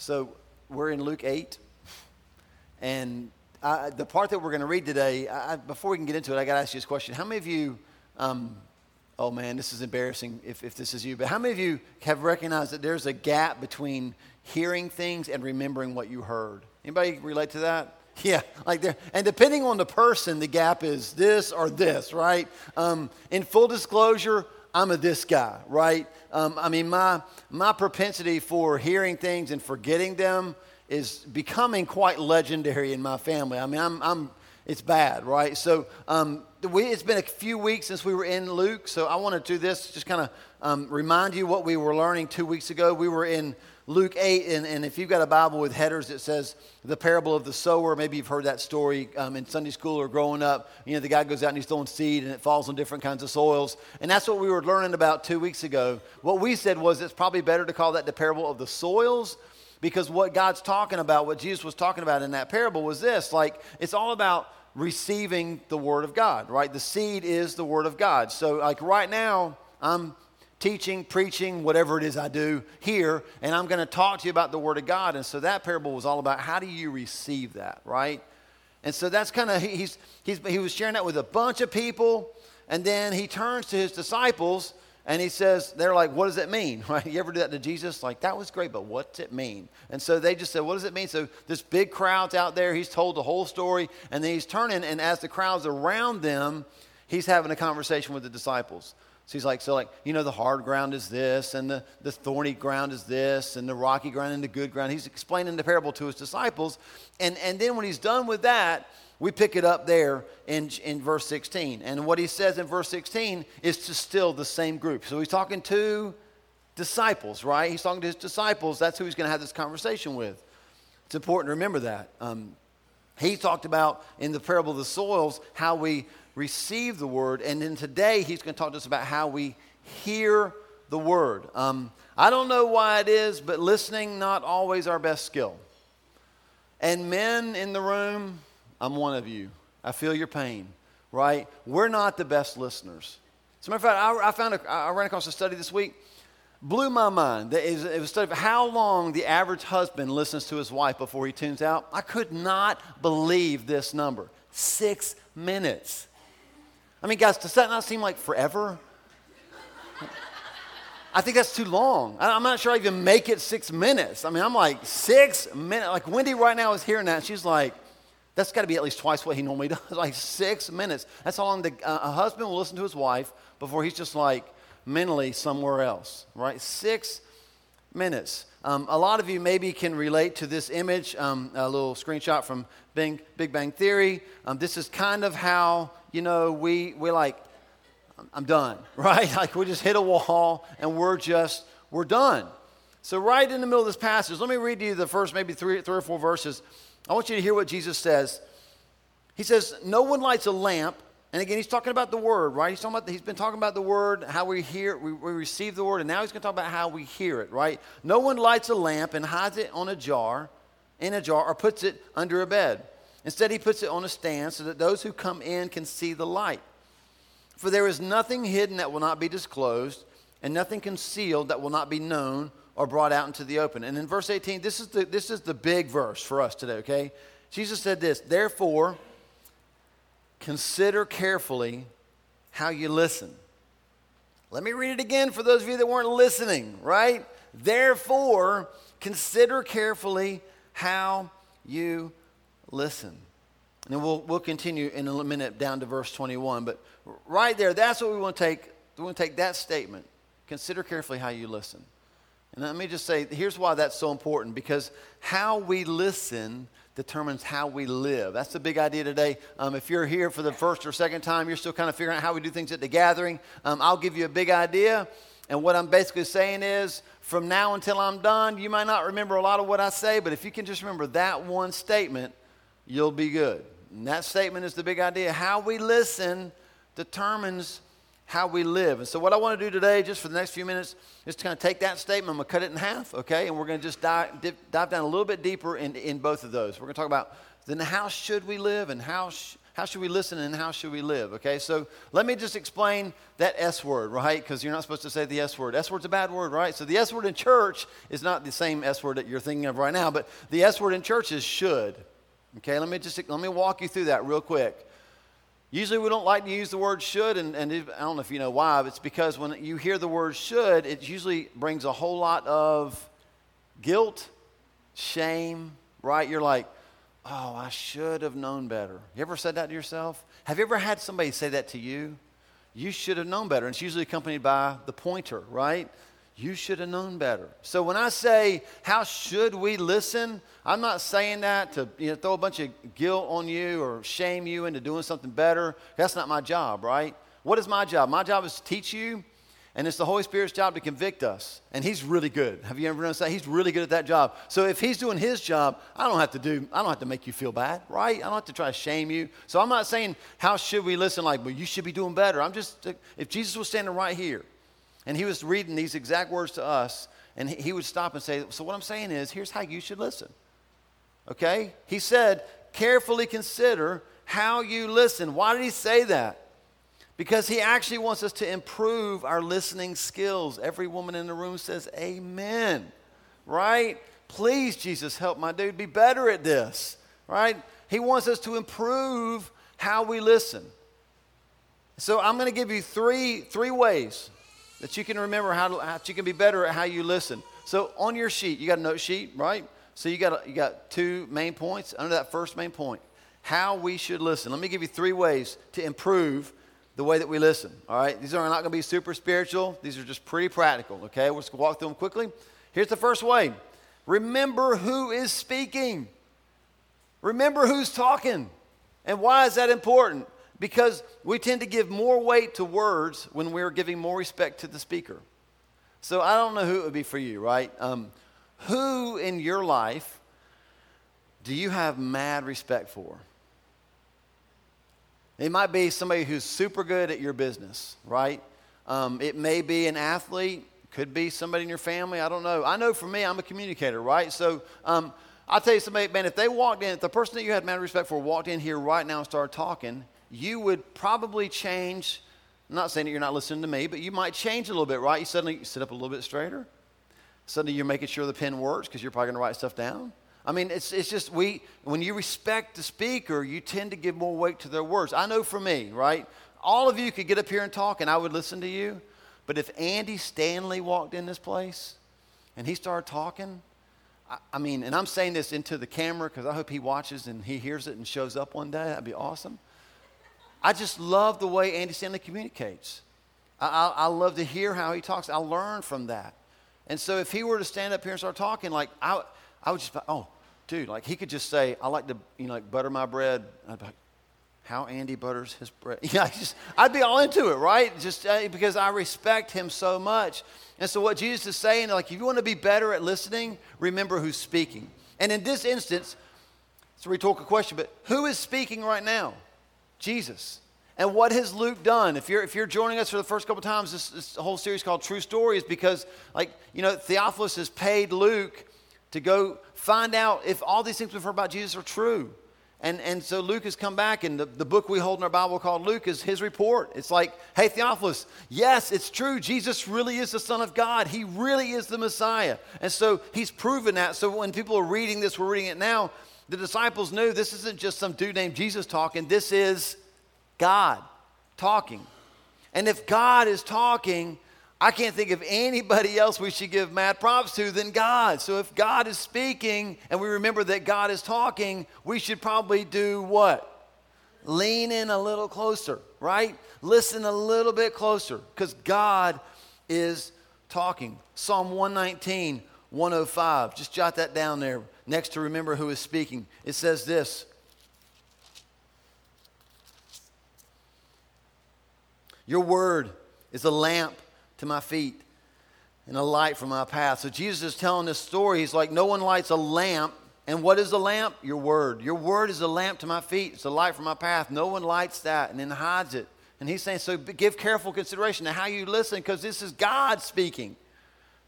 So we're in Luke 8. And I, the part that we're going to read today, I, before we can get into it, I got to ask you this question. How many of you, um, oh man, this is embarrassing if, if this is you, but how many of you have recognized that there's a gap between hearing things and remembering what you heard? Anybody relate to that? Yeah, like there, and depending on the person, the gap is this or this, right? Um, in full disclosure, I'm a this guy, right? Um, I mean, my, my propensity for hearing things and forgetting them is becoming quite legendary in my family. I mean, I'm, I'm it's bad, right? So um, we, it's been a few weeks since we were in Luke, so I want to do this, just kind of um, remind you what we were learning two weeks ago. We were in Luke 8, and, and if you've got a Bible with headers that says the parable of the sower, maybe you've heard that story um, in Sunday school or growing up. You know, the guy goes out and he's throwing seed and it falls on different kinds of soils. And that's what we were learning about two weeks ago. What we said was it's probably better to call that the parable of the soils because what God's talking about, what Jesus was talking about in that parable was this like, it's all about receiving the Word of God, right? The seed is the Word of God. So, like, right now, I'm teaching, preaching, whatever it is I do here, and I'm going to talk to you about the Word of God. And so that parable was all about how do you receive that, right? And so that's kind of, he's, he's, he was sharing that with a bunch of people, and then he turns to his disciples and he says, they're like, what does it mean? Right? You ever do that to Jesus? Like, that was great, but what's it mean? And so they just said, what does it mean? So this big crowd's out there. He's told the whole story, and then he's turning, and as the crowd's around them, he's having a conversation with the disciples. So he's like, so like, you know, the hard ground is this, and the, the thorny ground is this, and the rocky ground and the good ground. He's explaining the parable to his disciples. And, and then when he's done with that, we pick it up there in, in verse 16. And what he says in verse 16 is to still the same group. So he's talking to disciples, right? He's talking to his disciples. That's who he's going to have this conversation with. It's important to remember that. Um, he talked about in the parable of the soils how we receive the word. And then today, he's going to talk to us about how we hear the word. Um, I don't know why it is, but listening not always our best skill. And men in the room, I'm one of you. I feel your pain, right? We're not the best listeners. As a matter of fact, I, I found a, I ran across a study this week, blew my mind. It was a study of how long the average husband listens to his wife before he tunes out. I could not believe this number six minutes. I mean, guys, does that not seem like forever? I think that's too long. I'm not sure I even make it six minutes. I mean, I'm like, six minutes. Like, Wendy right now is hearing that. She's like, that's got to be at least twice what he normally does. like, six minutes. That's how long the, uh, a husband will listen to his wife before he's just like mentally somewhere else, right? Six minutes. Um, a lot of you maybe can relate to this image, um, a little screenshot from Big, Big Bang Theory. Um, this is kind of how you know, we, we like, I'm done, right? Like we just hit a wall and we're just, we're done. So, right in the middle of this passage, let me read to you the first maybe three, three or four verses. I want you to hear what Jesus says. He says, No one lights a lamp. And again, he's talking about the word, right? He's, talking about, he's been talking about the word, how we hear, we, we receive the word, and now he's going to talk about how we hear it, right? No one lights a lamp and hides it on a jar, in a jar, or puts it under a bed. Instead, he puts it on a stand so that those who come in can see the light. For there is nothing hidden that will not be disclosed, and nothing concealed that will not be known or brought out into the open. And in verse 18, this is the, this is the big verse for us today, okay? Jesus said this Therefore, consider carefully how you listen. Let me read it again for those of you that weren't listening, right? Therefore, consider carefully how you listen. And we'll, we'll continue in a minute down to verse 21. But right there, that's what we want to take. We want to take that statement. Consider carefully how you listen. And let me just say, here's why that's so important because how we listen determines how we live. That's the big idea today. Um, if you're here for the first or second time, you're still kind of figuring out how we do things at the gathering. Um, I'll give you a big idea. And what I'm basically saying is, from now until I'm done, you might not remember a lot of what I say, but if you can just remember that one statement, you'll be good. And that statement is the big idea. How we listen determines how we live. And so, what I want to do today, just for the next few minutes, is to kind of take that statement. I'm going to cut it in half, okay? And we're going to just dive, dip, dive down a little bit deeper in, in both of those. We're going to talk about then how should we live and how, sh- How should we listen and how should we live? Okay, so let me just explain that S word, right? Because you're not supposed to say the S word. S word's a bad word, right? So the S word in church is not the same S word that you're thinking of right now, but the S word in church is should. Okay, let me just let me walk you through that real quick. Usually we don't like to use the word should, and, and I don't know if you know why, but it's because when you hear the word should, it usually brings a whole lot of guilt, shame, right? You're like, oh, I should have known better. You ever said that to yourself? Have you ever had somebody say that to you? You should have known better. And it's usually accompanied by the pointer, right? You should have known better. So when I say, how should we listen? I'm not saying that to you know, throw a bunch of guilt on you or shame you into doing something better. That's not my job, right? What is my job? My job is to teach you and it's the Holy Spirit's job to convict us. And He's really good. Have you ever noticed that? He's really good at that job. So if He's doing His job, I don't have to do, I don't have to make you feel bad, right? I don't have to try to shame you. So I'm not saying, how should we listen? Like, well, you should be doing better. I'm just, if Jesus was standing right here and He was reading these exact words to us, and He would stop and say, so what I'm saying is, here's how you should listen. Okay? He said, carefully consider how you listen. Why did He say that? because he actually wants us to improve our listening skills. Every woman in the room says, Amen, right? Please, Jesus, help my dude be better at this, right? He wants us to improve how we listen. So I'm going to give you three, three ways that you can remember how, to, how you can be better at how you listen. So on your sheet, you got a note sheet, right? So you got, you got two main points under that first main point. How we should listen. Let me give you three ways to improve the way that we listen. All right? These are not going to be super spiritual, these are just pretty practical. Okay? We'll just walk through them quickly. Here's the first way remember who is speaking, remember who's talking. And why is that important? Because we tend to give more weight to words when we're giving more respect to the speaker. So I don't know who it would be for you, right? Um, who in your life do you have mad respect for? It might be somebody who's super good at your business, right? Um, it may be an athlete, could be somebody in your family. I don't know. I know for me, I'm a communicator, right? So um, I'll tell you somebody, man, if they walked in, if the person that you had mad respect for walked in here right now and started talking, you would probably change. I'm not saying that you're not listening to me, but you might change a little bit, right? You suddenly sit up a little bit straighter. Suddenly you're making sure the pen works because you're probably going to write stuff down. I mean, it's, it's just we, when you respect the speaker, you tend to give more weight to their words. I know for me, right? All of you could get up here and talk, and I would listen to you. But if Andy Stanley walked in this place and he started talking, I, I mean, and I'm saying this into the camera because I hope he watches and he hears it and shows up one day. That'd be awesome. I just love the way Andy Stanley communicates. I, I, I love to hear how he talks. I learn from that. And so if he were to stand up here and start talking, like, I, I would just, oh, dude, like he could just say, I like to, you know, like butter my bread. I'd be like, how Andy butters his bread. Yeah, I just, I'd be all into it, right? Just uh, because I respect him so much. And so what Jesus is saying, like, if you want to be better at listening, remember who's speaking. And in this instance, it's a rhetorical question, but who is speaking right now? Jesus. And what has Luke done? If you're, if you're joining us for the first couple times, this, this whole series called True Stories, because, like, you know, Theophilus has paid Luke to go find out if all these things we've heard about Jesus are true. And, and so Luke has come back, and the, the book we hold in our Bible called Luke is his report. It's like, hey, Theophilus, yes, it's true. Jesus really is the Son of God. He really is the Messiah. And so he's proven that. So when people are reading this, we're reading it now, the disciples knew this isn't just some dude named Jesus talking, this is God talking. And if God is talking, I can't think of anybody else we should give mad props to than God. So if God is speaking and we remember that God is talking, we should probably do what? Lean in a little closer, right? Listen a little bit closer because God is talking. Psalm 119, 105. Just jot that down there next to remember who is speaking. It says this Your word is a lamp to my feet and a light for my path. So Jesus is telling this story. He's like, No one lights a lamp. And what is the lamp? Your word. Your word is a lamp to my feet. It's a light for my path. No one lights that and then hides it. And he's saying, so give careful consideration to how you listen because this is God speaking.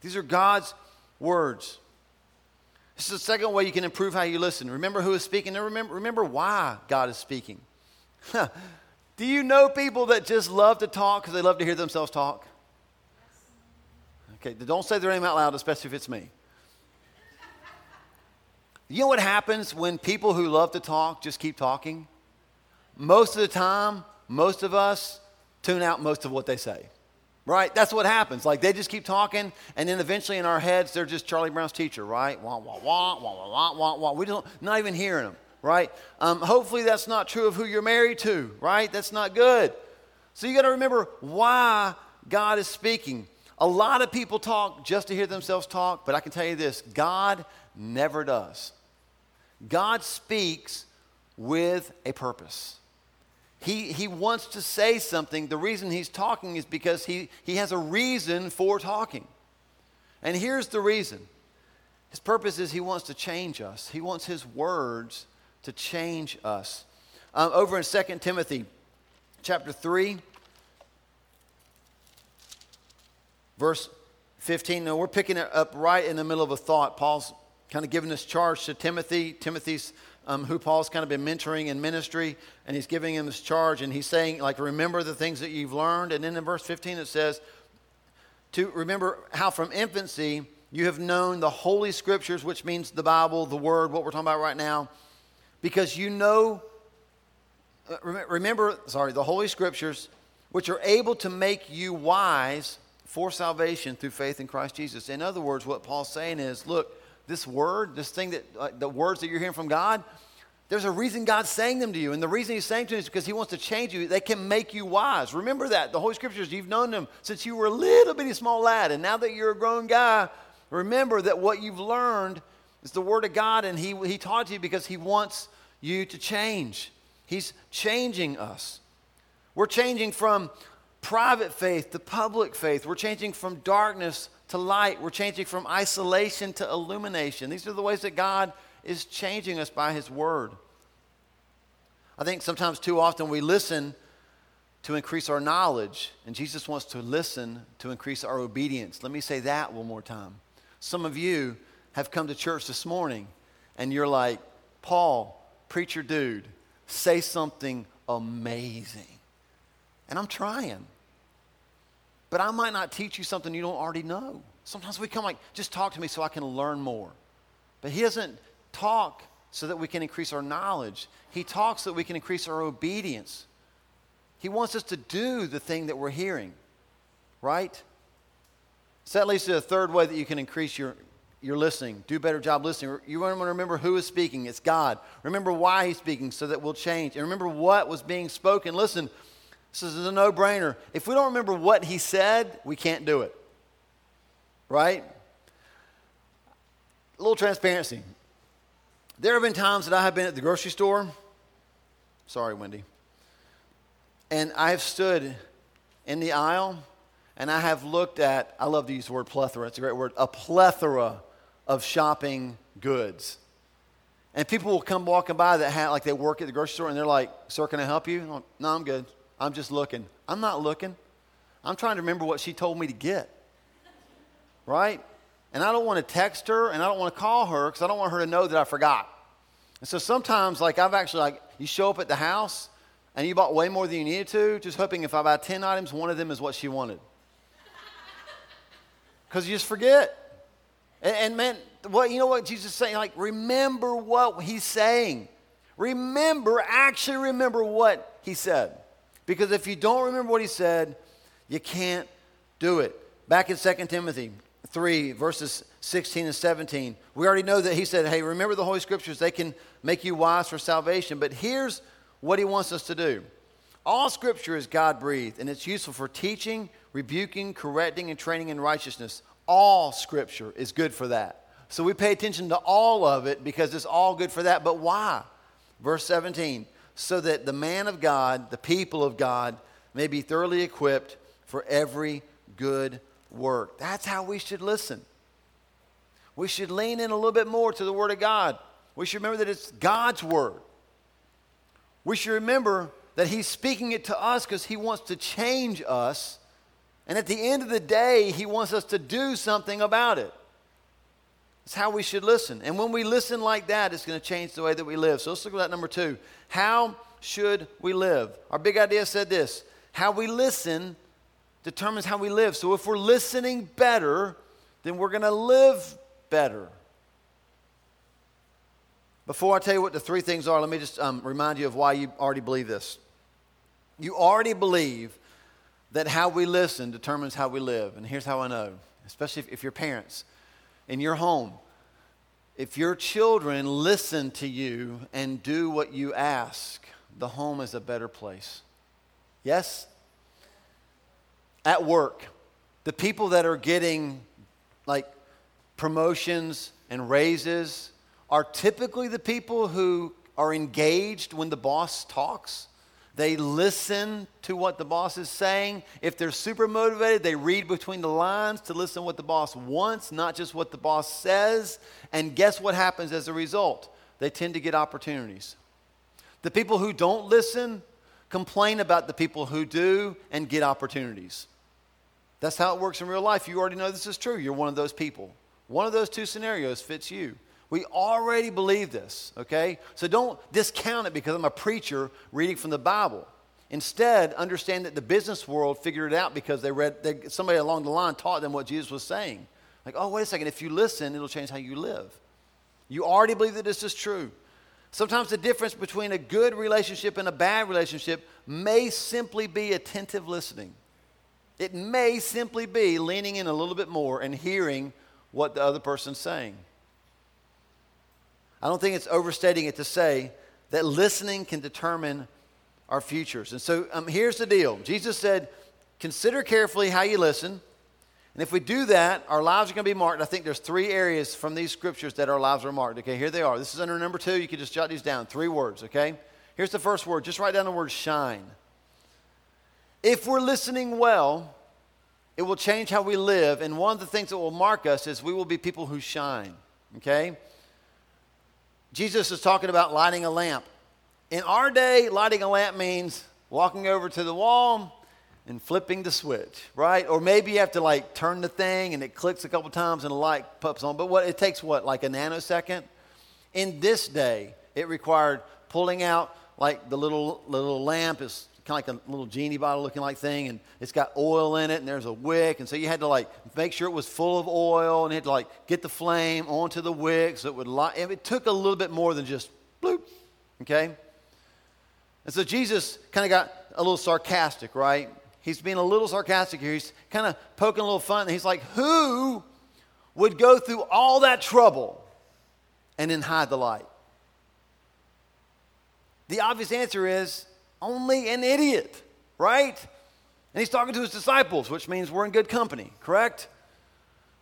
These are God's words. This is the second way you can improve how you listen. Remember who is speaking and remember, remember why God is speaking. Do you know people that just love to talk because they love to hear themselves talk? Okay, don't say their name out loud, especially if it's me. You know what happens when people who love to talk just keep talking? Most of the time, most of us tune out most of what they say. Right? That's what happens. Like they just keep talking, and then eventually in our heads, they're just Charlie Brown's teacher, right? Wah, wah, wah, wah, wah, wah, wah, wah. We don't, not even hearing them, right? Um, hopefully that's not true of who you're married to, right? That's not good. So you got to remember why God is speaking. A lot of people talk just to hear themselves talk, but I can tell you this God never does. God speaks with a purpose. He, he wants to say something. The reason he's talking is because he, he has a reason for talking. And here's the reason his purpose is he wants to change us, he wants his words to change us. Um, over in 2 Timothy chapter 3, verse 15. Now, we're picking it up right in the middle of a thought. Paul's kind of giving this charge to Timothy. Timothy's um, who Paul's kind of been mentoring in ministry, and he's giving him this charge, and he's saying, like, remember the things that you've learned. And then in verse 15 it says, to remember how from infancy you have known the Holy Scriptures, which means the Bible, the Word, what we're talking about right now, because you know, uh, remember, sorry, the Holy Scriptures, which are able to make you wise for salvation through faith in Christ Jesus. In other words, what Paul's saying is, look, this word, this thing that, uh, the words that you're hearing from God, there's a reason God's saying them to you. And the reason He's saying to you is because He wants to change you. They can make you wise. Remember that. The Holy Scriptures, you've known them since you were a little bitty small lad. And now that you're a grown guy, remember that what you've learned is the Word of God. And He, he taught you because He wants you to change. He's changing us. We're changing from private faith to public faith. We're changing from darkness to light. We're changing from isolation to illumination. These are the ways that God is changing us by His Word. I think sometimes too often we listen to increase our knowledge, and Jesus wants to listen to increase our obedience. Let me say that one more time. Some of you have come to church this morning, and you're like, Paul, preacher dude, say something amazing. And I'm trying. But I might not teach you something you don't already know. Sometimes we come like, just talk to me so I can learn more. But He doesn't talk so that we can increase our knowledge, He talks so that we can increase our obedience. He wants us to do the thing that we're hearing, right? So that leads to the third way that you can increase your, your listening. Do a better job listening. You want to remember who is speaking. It's God. Remember why He's speaking so that we'll change. And remember what was being spoken. Listen, this is a no brainer. If we don't remember what he said, we can't do it. Right? A little transparency. There have been times that I have been at the grocery store. Sorry, Wendy. And I have stood in the aisle and I have looked at, I love to use the word plethora, it's a great word, a plethora of shopping goods. And people will come walking by that have, like they work at the grocery store and they're like, Sir, can I help you? Like, no, I'm good. I'm just looking. I'm not looking. I'm trying to remember what she told me to get. Right? And I don't want to text her and I don't want to call her because I don't want her to know that I forgot. And so sometimes, like, I've actually, like, you show up at the house and you bought way more than you needed to, just hoping if I buy 10 items, one of them is what she wanted. Because you just forget. And, and, man, what, you know what Jesus is saying? Like, remember what he's saying. Remember, actually remember what he said. Because if you don't remember what he said, you can't do it. Back in 2 Timothy 3, verses 16 and 17, we already know that he said, Hey, remember the Holy Scriptures, they can make you wise for salvation. But here's what he wants us to do all Scripture is God breathed, and it's useful for teaching, rebuking, correcting, and training in righteousness. All Scripture is good for that. So we pay attention to all of it because it's all good for that. But why? Verse 17 so that the man of God, the people of God, may be thoroughly equipped for every good work. That's how we should listen. We should lean in a little bit more to the Word of God. We should remember that it's God's Word. We should remember that He's speaking it to us because He wants to change us. And at the end of the day, He wants us to do something about it. It's how we should listen. And when we listen like that, it's going to change the way that we live. So let's look at that number two. How should we live? Our big idea said this how we listen determines how we live. So if we're listening better, then we're going to live better. Before I tell you what the three things are, let me just um, remind you of why you already believe this. You already believe that how we listen determines how we live. And here's how I know, especially if, if you're parents. In your home, if your children listen to you and do what you ask, the home is a better place. Yes? At work, the people that are getting like promotions and raises are typically the people who are engaged when the boss talks. They listen to what the boss is saying. If they're super motivated, they read between the lines to listen what the boss wants, not just what the boss says. And guess what happens as a result? They tend to get opportunities. The people who don't listen complain about the people who do and get opportunities. That's how it works in real life. You already know this is true. You're one of those people. One of those two scenarios fits you. We already believe this, okay? So don't discount it because I'm a preacher reading from the Bible. Instead, understand that the business world figured it out because they read, they, somebody along the line taught them what Jesus was saying. Like, oh, wait a second, if you listen, it'll change how you live. You already believe that this is true. Sometimes the difference between a good relationship and a bad relationship may simply be attentive listening. It may simply be leaning in a little bit more and hearing what the other person's saying. I don't think it's overstating it to say that listening can determine our futures. And so um, here's the deal Jesus said, Consider carefully how you listen. And if we do that, our lives are going to be marked. I think there's three areas from these scriptures that our lives are marked. Okay, here they are. This is under number two. You can just jot these down. Three words, okay? Here's the first word. Just write down the word shine. If we're listening well, it will change how we live. And one of the things that will mark us is we will be people who shine, okay? Jesus is talking about lighting a lamp. In our day, lighting a lamp means walking over to the wall and flipping the switch, right? Or maybe you have to like turn the thing and it clicks a couple times and the light pops on. But what it takes what, like a nanosecond? In this day, it required pulling out like the little little lamp is kind of like a little genie bottle looking like thing, and it's got oil in it, and there's a wick, and so you had to like make sure it was full of oil, and you had to like get the flame onto the wick so it would light. It took a little bit more than just bloop, okay? And so Jesus kind of got a little sarcastic, right? He's being a little sarcastic here. He's kind of poking a little fun, and he's like, "Who would go through all that trouble and then hide the light?" The obvious answer is only an idiot, right? And he's talking to his disciples, which means we're in good company, correct?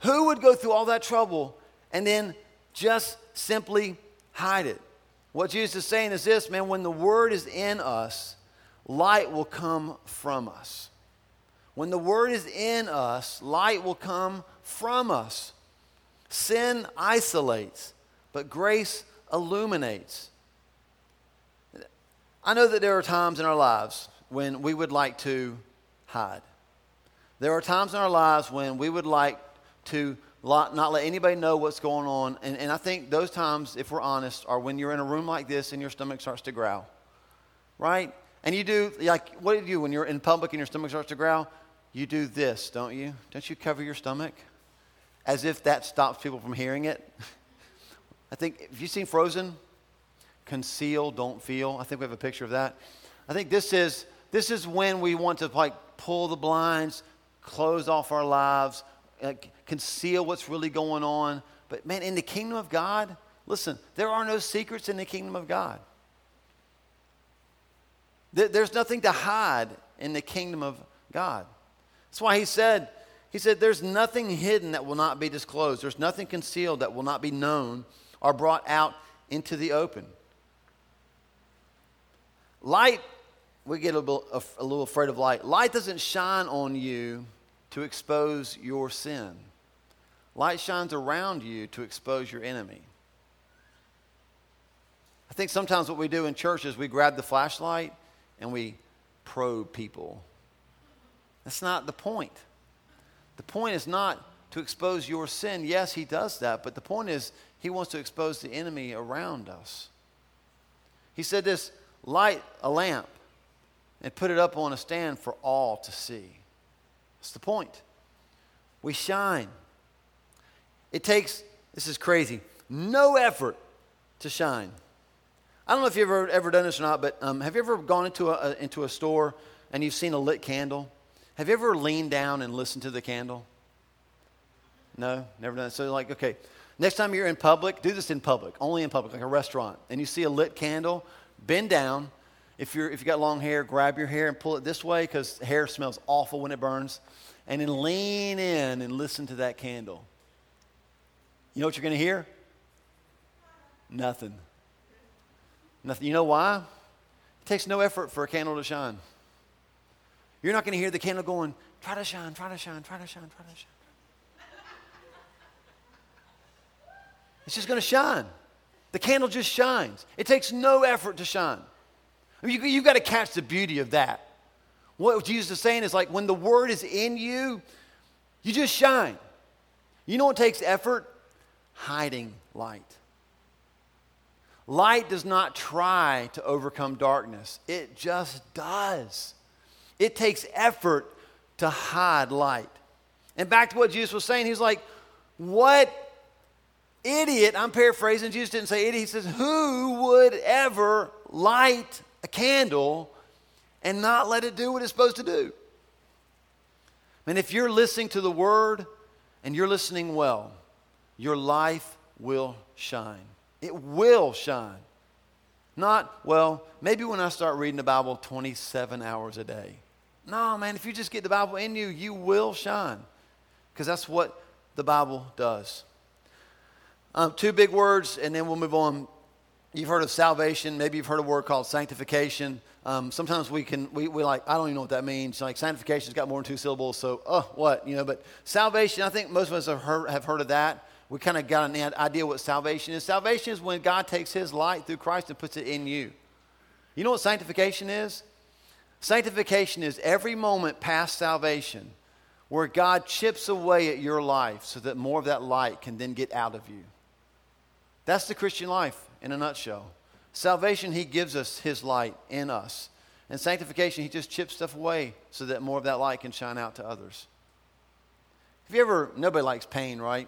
Who would go through all that trouble and then just simply hide it? What Jesus is saying is this man, when the word is in us, light will come from us. When the word is in us, light will come from us. Sin isolates, but grace illuminates. I know that there are times in our lives when we would like to hide. There are times in our lives when we would like to not let anybody know what's going on. And, and I think those times, if we're honest, are when you're in a room like this and your stomach starts to growl, right? And you do, like, what do you do when you're in public and your stomach starts to growl? You do this, don't you? Don't you cover your stomach? As if that stops people from hearing it. I think, have you seen Frozen? Conceal, don't feel. I think we have a picture of that. I think this is this is when we want to like pull the blinds, close off our lives, uh, conceal what's really going on. But man, in the kingdom of God, listen, there are no secrets in the kingdom of God. There's nothing to hide in the kingdom of God. That's why he said, he said, there's nothing hidden that will not be disclosed. There's nothing concealed that will not be known or brought out into the open. Light, we get a little, a little afraid of light. Light doesn't shine on you to expose your sin, light shines around you to expose your enemy. I think sometimes what we do in church is we grab the flashlight and we probe people. That's not the point. The point is not to expose your sin. Yes, he does that, but the point is he wants to expose the enemy around us. He said this light a lamp and put it up on a stand for all to see. That's the point. We shine. It takes, this is crazy, no effort to shine. I don't know if you've ever, ever done this or not, but um, have you ever gone into a, a, into a store and you've seen a lit candle? Have you ever leaned down and listened to the candle? No, never done it. So, like, okay, next time you're in public, do this in public, only in public, like a restaurant, and you see a lit candle, bend down. If, you're, if you got long hair, grab your hair and pull it this way because hair smells awful when it burns. And then lean in and listen to that candle. You know what you're going to hear? Nothing. Nothing. You know why? It takes no effort for a candle to shine. You're not going to hear the candle going, try to shine, try to shine, try to shine, try to shine. It's just going to shine. The candle just shines. It takes no effort to shine. I mean, you, you've got to catch the beauty of that. What Jesus is saying is like when the word is in you, you just shine. You know what takes effort? Hiding light. Light does not try to overcome darkness, it just does. It takes effort to hide light. And back to what Jesus was saying, he's like, What idiot, I'm paraphrasing, Jesus didn't say idiot, he says, Who would ever light a candle and not let it do what it's supposed to do? And if you're listening to the word and you're listening well, your life will shine. It will shine. Not, well, maybe when I start reading the Bible 27 hours a day. No, man, if you just get the Bible in you, you will shine. Because that's what the Bible does. Um, two big words, and then we'll move on. You've heard of salvation. Maybe you've heard a word called sanctification. Um, sometimes we can, we, we like, I don't even know what that means. Like sanctification's got more than two syllables, so, oh, what, you know, but salvation, I think most of us have heard, have heard of that. We kind of got an idea what salvation is. Salvation is when God takes his light through Christ and puts it in you. You know what sanctification is? Sanctification is every moment past salvation where God chips away at your life so that more of that light can then get out of you. That's the Christian life in a nutshell. Salvation, He gives us His light in us. And sanctification, He just chips stuff away so that more of that light can shine out to others. Have you ever, nobody likes pain, right?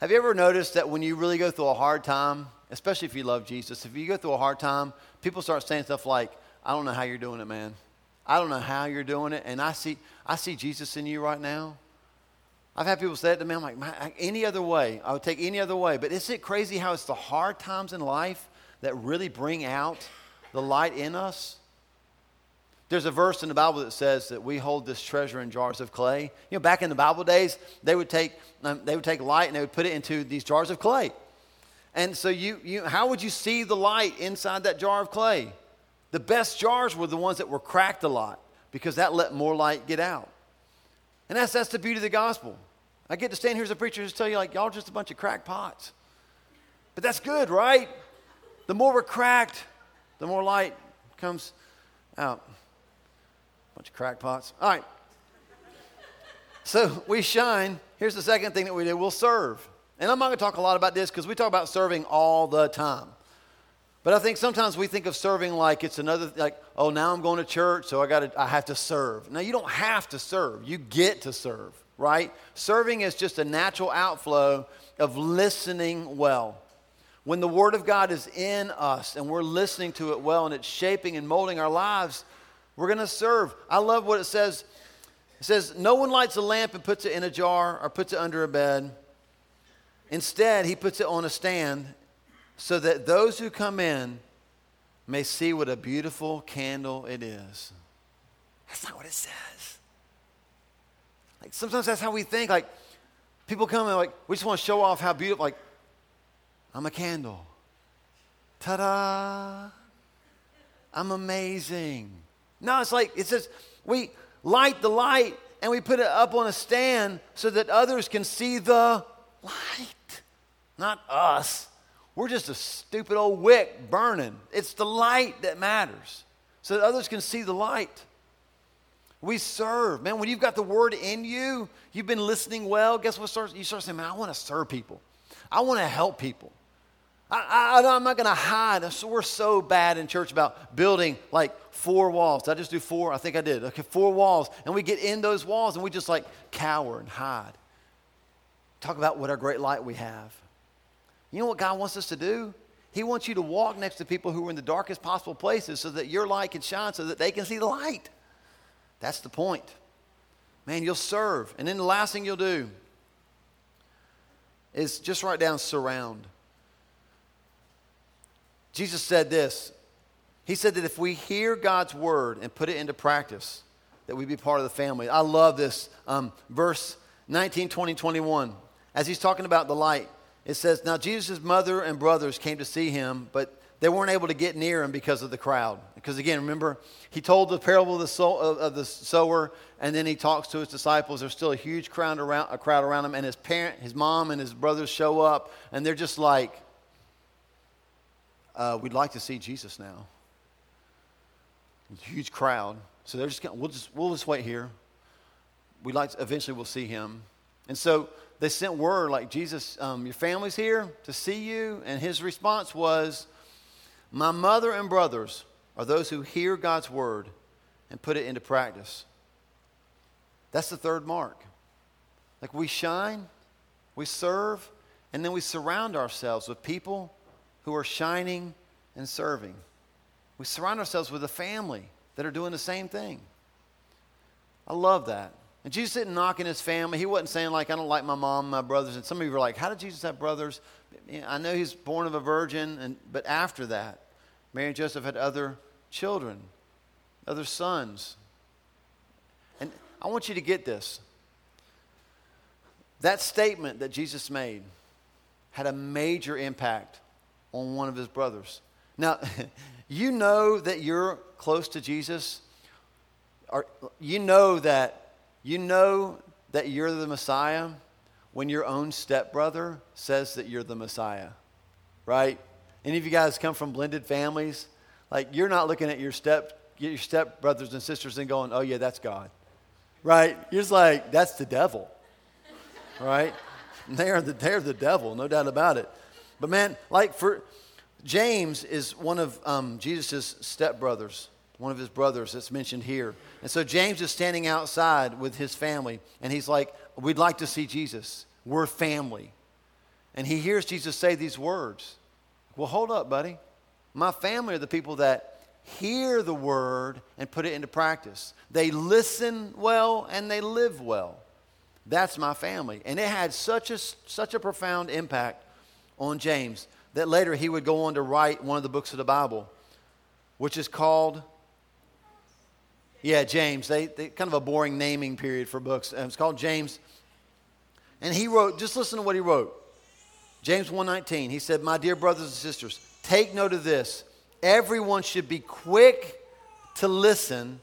Have you ever noticed that when you really go through a hard time, especially if you love Jesus, if you go through a hard time, people start saying stuff like, I don't know how you're doing it, man. I don't know how you're doing it. And I see, I see Jesus in you right now. I've had people say it to me. I'm like, any other way, I would take any other way. But isn't it crazy how it's the hard times in life that really bring out the light in us? There's a verse in the Bible that says that we hold this treasure in jars of clay. You know, back in the Bible days, they would take, um, they would take light and they would put it into these jars of clay. And so, you, you, how would you see the light inside that jar of clay? The best jars were the ones that were cracked a lot because that let more light get out. And that's, that's the beauty of the gospel. I get to stand here as a preacher and tell you, like, y'all just a bunch of cracked pots. But that's good, right? The more we're cracked, the more light comes out. Bunch of crackpots. All right. So we shine. Here's the second thing that we do we'll serve. And I'm not going to talk a lot about this because we talk about serving all the time. But I think sometimes we think of serving like it's another, like, oh, now I'm going to church, so I got to, I have to serve. Now, you don't have to serve. You get to serve right? Serving is just a natural outflow of listening well. When the Word of God is in us and we're listening to it well and it's shaping and molding our lives, we're going to serve. I love what it says. It says, No one lights a lamp and puts it in a jar or puts it under a bed. Instead, he puts it on a stand so that those who come in may see what a beautiful candle it is. That's not what it says. Like sometimes that's how we think. Like people come and like we just want to show off how beautiful. Like I'm a candle. Ta-da! I'm amazing. No, it's like it says we light the light and we put it up on a stand so that others can see the light, not us. We're just a stupid old wick burning. It's the light that matters so that others can see the light. We serve. Man, when you've got the word in you, you've been listening well, guess what starts? You start saying, man, I want to serve people. I want to help people. I, I, I'm not going to hide. So we're so bad in church about building like four walls. Did I just do four? I think I did. Okay, four walls. And we get in those walls and we just like cower and hide. Talk about what a great light we have. You know what God wants us to do? He wants you to walk next to people who are in the darkest possible places so that your light can shine so that they can see the light. That's the point. Man, you'll serve. And then the last thing you'll do is just write down surround. Jesus said this. He said that if we hear God's word and put it into practice, that we be part of the family. I love this. Um, verse 19, 20, 21. As he's talking about the light, it says, Now Jesus' mother and brothers came to see him, but they weren't able to get near him because of the crowd. Because again, remember, he told the parable of the, soul, of the sower, and then he talks to his disciples. There's still a huge crowd around, a crowd around him, and his parent, his mom, and his brothers show up, and they're just like, uh, "We'd like to see Jesus now." huge crowd, so they're just going, we'll just we'll just wait here. We'd like to, eventually we'll see him, and so they sent word like, "Jesus, um, your family's here to see you," and his response was my mother and brothers are those who hear God's word and put it into practice. That's the third mark. Like we shine, we serve, and then we surround ourselves with people who are shining and serving. We surround ourselves with a family that are doing the same thing. I love that. And Jesus didn't knock in his family. He wasn't saying, like, I don't like my mom, my brothers. And some of you are like, how did Jesus have brothers? I know he's born of a virgin, and, but after that, Mary and Joseph had other children, other sons. And I want you to get this. That statement that Jesus made had a major impact on one of his brothers. Now, you know that you're close to Jesus, or you know that you know that you're the Messiah when your own stepbrother says that you're the Messiah, right? Any of you guys come from blended families? Like you're not looking at your step your step brothers and sisters and going, "Oh yeah, that's God," right? You're just like, "That's the devil," right? they're the they're the devil, no doubt about it. But man, like for James is one of um, Jesus' stepbrothers, one of his brothers that's mentioned here. And so James is standing outside with his family, and he's like, We'd like to see Jesus. We're family. And he hears Jesus say these words. Well, hold up, buddy. My family are the people that hear the word and put it into practice. They listen well and they live well. That's my family. And it had such a, such a profound impact on James that later he would go on to write one of the books of the Bible, which is called, yeah, James. They, they kind of a boring naming period for books. Uh, it's called James. And he wrote, just listen to what he wrote. James 1:19. He said, "My dear brothers and sisters, take note of this. Everyone should be quick to listen,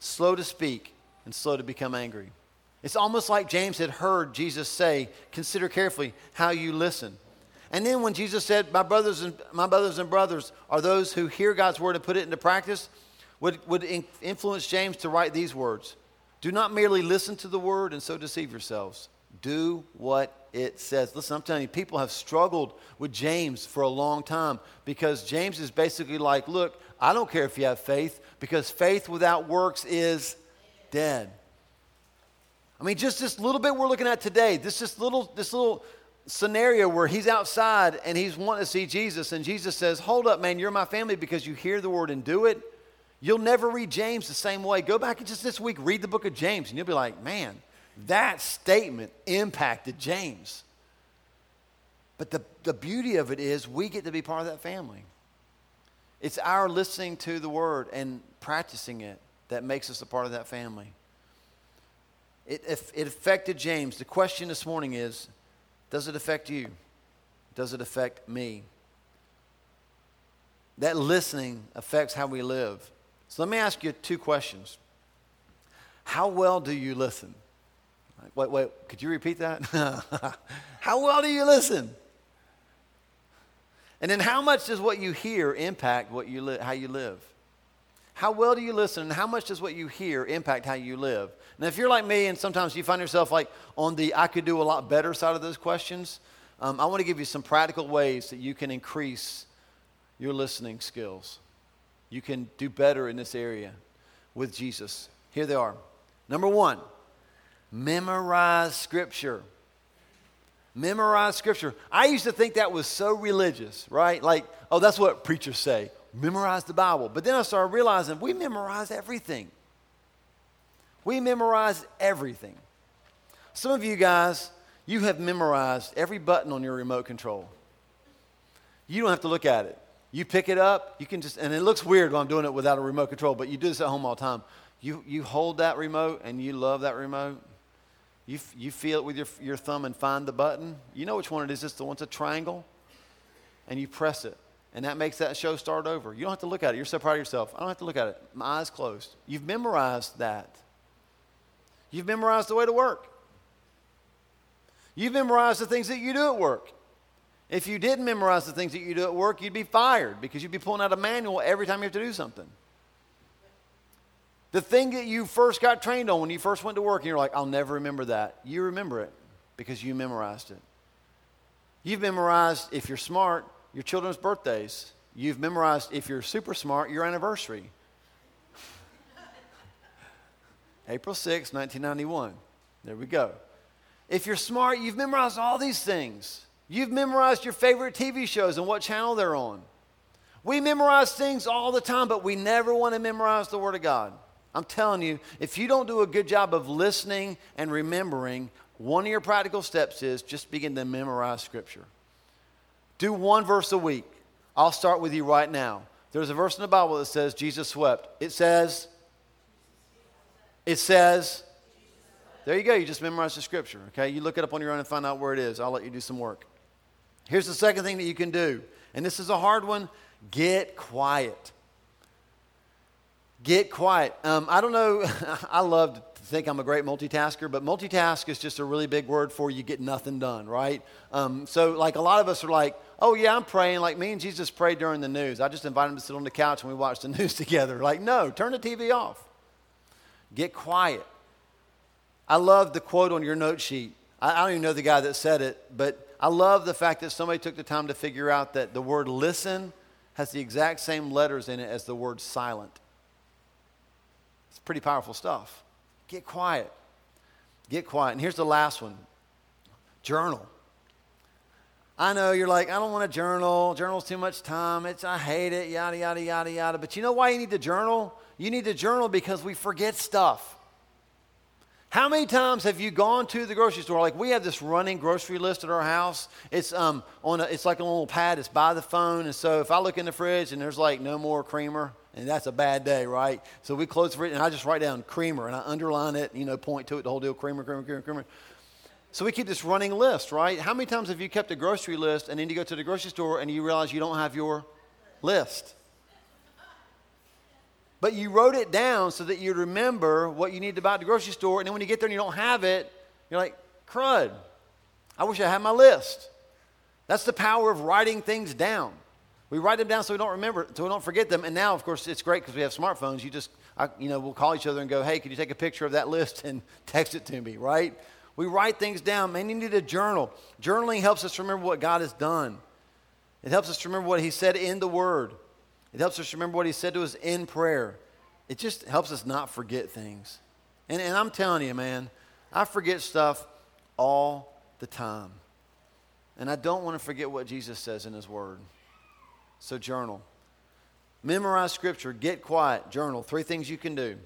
slow to speak, and slow to become angry." It's almost like James had heard Jesus say, "Consider carefully how you listen." And then when Jesus said, "My brothers and my brothers and brothers are those who hear God's word and put it into practice," would, would influence James to write these words Do not merely listen to the word and so deceive yourselves. Do what it says. Listen, I'm telling you, people have struggled with James for a long time because James is basically like, look, I don't care if you have faith because faith without works is dead. I mean, just this little bit we're looking at today, this this little this little scenario where he's outside and he's wanting to see Jesus, and Jesus says, Hold up, man, you're my family because you hear the word and do it. You'll never read James the same way. Go back and just this week read the book of James, and you'll be like, man, that statement impacted James. But the, the beauty of it is we get to be part of that family. It's our listening to the word and practicing it that makes us a part of that family. It, it affected James. The question this morning is Does it affect you? Does it affect me? That listening affects how we live. So let me ask you two questions. How well do you listen? Wait, wait, could you repeat that? how well do you listen? And then how much does what you hear impact what you li- how you live? How well do you listen and how much does what you hear impact how you live? Now, if you're like me and sometimes you find yourself like on the I could do a lot better side of those questions, um, I want to give you some practical ways that you can increase your listening skills. You can do better in this area with Jesus. Here they are. Number one, memorize scripture. Memorize scripture. I used to think that was so religious, right? Like, oh, that's what preachers say memorize the Bible. But then I started realizing we memorize everything. We memorize everything. Some of you guys, you have memorized every button on your remote control. You don't have to look at it. You pick it up, you can just, and it looks weird when I'm doing it without a remote control, but you do this at home all the time. You, you hold that remote and you love that remote. You, you feel it with your, your thumb and find the button. You know which one it is. It's the one that's a triangle. And you press it. And that makes that show start over. You don't have to look at it. You're so proud of yourself. I don't have to look at it. My eyes closed. You've memorized that. You've memorized the way to work. You've memorized the things that you do at work. If you didn't memorize the things that you do at work, you'd be fired because you'd be pulling out a manual every time you have to do something. The thing that you first got trained on when you first went to work, and you're like, I'll never remember that. You remember it because you memorized it. You've memorized, if you're smart, your children's birthdays. You've memorized, if you're super smart, your anniversary. April 6, 1991. There we go. If you're smart, you've memorized all these things. You've memorized your favorite TV shows and what channel they're on. We memorize things all the time, but we never want to memorize the Word of God. I'm telling you, if you don't do a good job of listening and remembering, one of your practical steps is just begin to memorize Scripture. Do one verse a week. I'll start with you right now. There's a verse in the Bible that says Jesus wept. It says, it says, there you go. You just memorize the scripture, okay? You look it up on your own and find out where it is. I'll let you do some work. Here's the second thing that you can do, and this is a hard one get quiet. Get quiet. Um, I don't know, I love to think I'm a great multitasker, but multitask is just a really big word for you get nothing done, right? Um, so, like, a lot of us are like, oh, yeah, I'm praying. Like, me and Jesus prayed during the news. I just invited him to sit on the couch and we watched the news together. Like, no, turn the TV off. Get quiet. I love the quote on your note sheet. I, I don't even know the guy that said it, but I love the fact that somebody took the time to figure out that the word listen has the exact same letters in it as the word silent. It's pretty powerful stuff. Get quiet. Get quiet. And here's the last one journal. I know you're like, I don't want to journal. Journal's too much time. It's I hate it, yada, yada, yada, yada. But you know why you need to journal? You need to journal because we forget stuff. How many times have you gone to the grocery store? Like we have this running grocery list at our house. It's um on a, it's like a little pad. It's by the phone, and so if I look in the fridge and there's like no more creamer, and that's a bad day, right? So we close the fridge and I just write down creamer and I underline it, you know, point to it the whole deal, creamer, creamer, creamer, creamer. So we keep this running list, right? How many times have you kept a grocery list and then you go to the grocery store and you realize you don't have your list? But you wrote it down so that you'd remember what you need to buy at the grocery store. And then when you get there and you don't have it, you're like, crud, I wish I had my list. That's the power of writing things down. We write them down so we don't remember, so we don't forget them. And now, of course, it's great because we have smartphones. You just, I, you know, we'll call each other and go, hey, can you take a picture of that list and text it to me, right? We write things down. Man, you need a journal. Journaling helps us remember what God has done. It helps us remember what He said in the Word. It helps us remember what he said to us in prayer. It just helps us not forget things. And, and I'm telling you, man, I forget stuff all the time. And I don't want to forget what Jesus says in his word. So, journal. Memorize scripture, get quiet, journal. Three things you can do.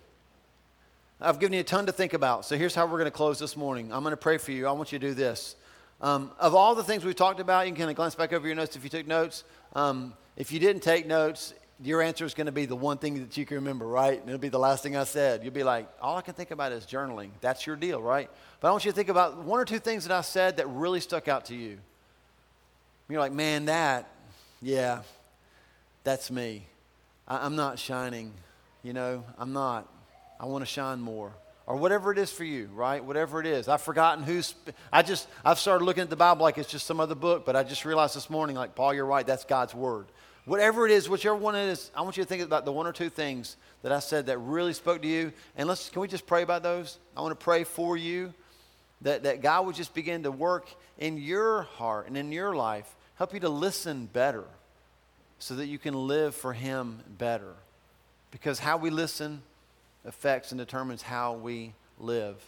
I've given you a ton to think about. So, here's how we're going to close this morning. I'm going to pray for you. I want you to do this. Um, of all the things we've talked about, you can kind of glance back over your notes if you took notes. Um, if you didn't take notes, your answer is going to be the one thing that you can remember, right? And it'll be the last thing I said. You'll be like, all I can think about is journaling. That's your deal, right? But I want you to think about one or two things that I said that really stuck out to you. You're like, man, that, yeah, that's me. I, I'm not shining. You know, I'm not. I want to shine more or whatever it is for you, right? Whatever it is. I've forgotten who's, I just, I've started looking at the Bible like it's just some other book, but I just realized this morning, like, Paul, you're right, that's God's Word. Whatever it is, whichever one it is, I want you to think about the one or two things that I said that really spoke to you. And let's can we just pray about those? I want to pray for you that, that God would just begin to work in your heart and in your life, help you to listen better so that you can live for Him better. Because how we listen affects and determines how we live.